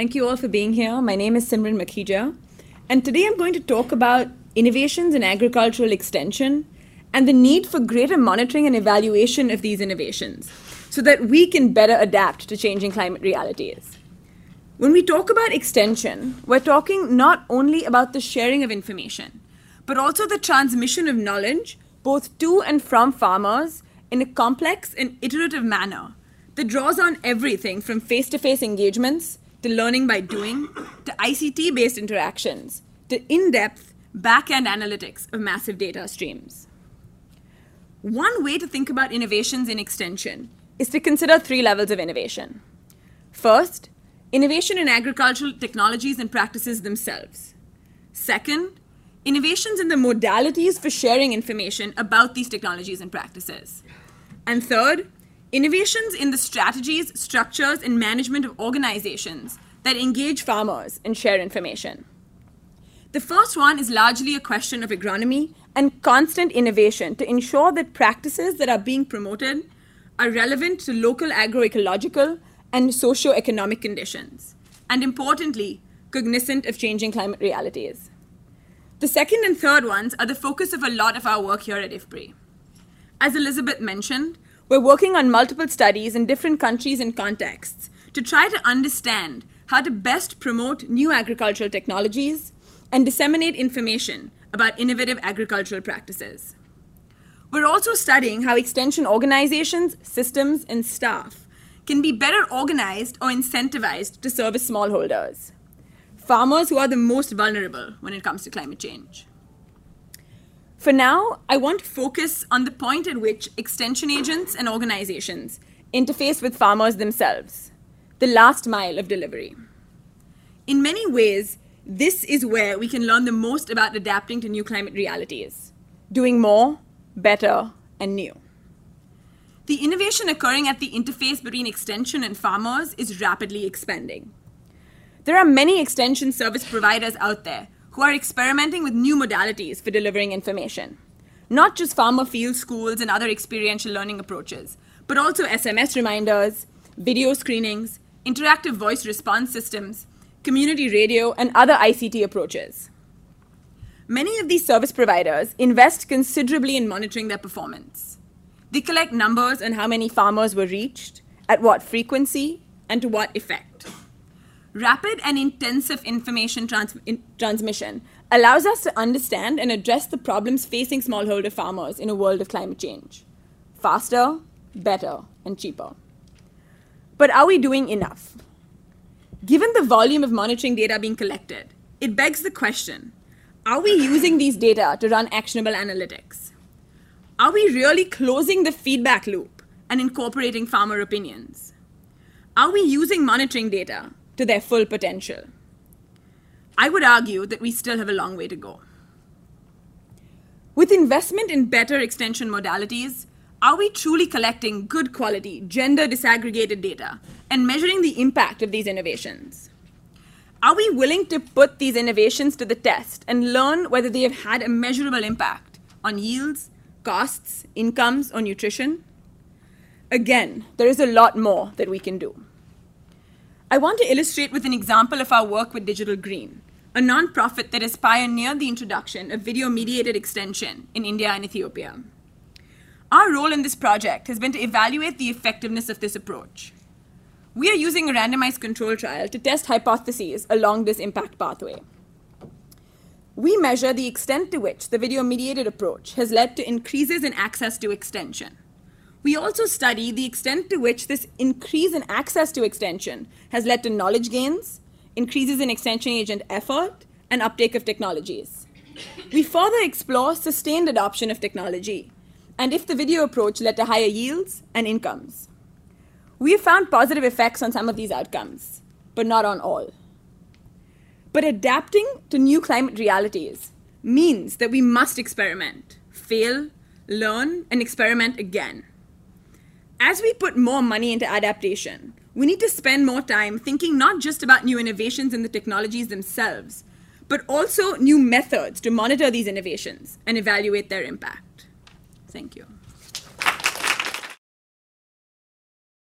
Thank you all for being here. My name is Simran Makhija, and today I'm going to talk about innovations in agricultural extension and the need for greater monitoring and evaluation of these innovations so that we can better adapt to changing climate realities. When we talk about extension, we're talking not only about the sharing of information, but also the transmission of knowledge both to and from farmers in a complex and iterative manner that draws on everything from face to face engagements to learning by doing to ICT based interactions to in depth back end analytics of massive data streams. One way to think about innovations in extension is to consider three levels of innovation. First, innovation in agricultural technologies and practices themselves. Second, innovations in the modalities for sharing information about these technologies and practices. And third, innovations in the strategies, structures, and management of organizations that engage farmers and share information. The first one is largely a question of agronomy and constant innovation to ensure that practices that are being promoted are relevant to local agroecological and socio-economic conditions, and importantly, cognizant of changing climate realities. The second and third ones are the focus of a lot of our work here at IFPRI. As Elizabeth mentioned, we're working on multiple studies in different countries and contexts to try to understand how to best promote new agricultural technologies and disseminate information about innovative agricultural practices. We're also studying how extension organizations, systems, and staff can be better organized or incentivized to service smallholders farmers who are the most vulnerable when it comes to climate change. For now, I want to focus on the point at which extension agents and organizations interface with farmers themselves, the last mile of delivery. In many ways, this is where we can learn the most about adapting to new climate realities, doing more, better, and new. The innovation occurring at the interface between extension and farmers is rapidly expanding. There are many extension service providers out there who are experimenting with new modalities for delivering information. Not just farmer field schools and other experiential learning approaches, but also SMS reminders, video screenings, interactive voice response systems, community radio, and other ICT approaches. Many of these service providers invest considerably in monitoring their performance. They collect numbers on how many farmers were reached, at what frequency, and to what effect. Rapid and intensive information trans- in transmission allows us to understand and address the problems facing smallholder farmers in a world of climate change faster, better, and cheaper. But are we doing enough? Given the volume of monitoring data being collected, it begs the question are we using these data to run actionable analytics? Are we really closing the feedback loop and incorporating farmer opinions? Are we using monitoring data to their full potential. I would argue that we still have a long way to go. With investment in better extension modalities, are we truly collecting good quality, gender disaggregated data and measuring the impact of these innovations? Are we willing to put these innovations to the test and learn whether they have had a measurable impact on yields, costs, incomes, or nutrition? Again, there is a lot more that we can do. I want to illustrate with an example of our work with Digital Green, a nonprofit that has pioneered the introduction of video mediated extension in India and Ethiopia. Our role in this project has been to evaluate the effectiveness of this approach. We are using a randomized control trial to test hypotheses along this impact pathway. We measure the extent to which the video mediated approach has led to increases in access to extension. We also study the extent to which this increase in access to extension has led to knowledge gains, increases in extension agent effort, and uptake of technologies. We further explore sustained adoption of technology and if the video approach led to higher yields and incomes. We have found positive effects on some of these outcomes, but not on all. But adapting to new climate realities means that we must experiment, fail, learn, and experiment again as we put more money into adaptation, we need to spend more time thinking not just about new innovations in the technologies themselves, but also new methods to monitor these innovations and evaluate their impact. Thank you.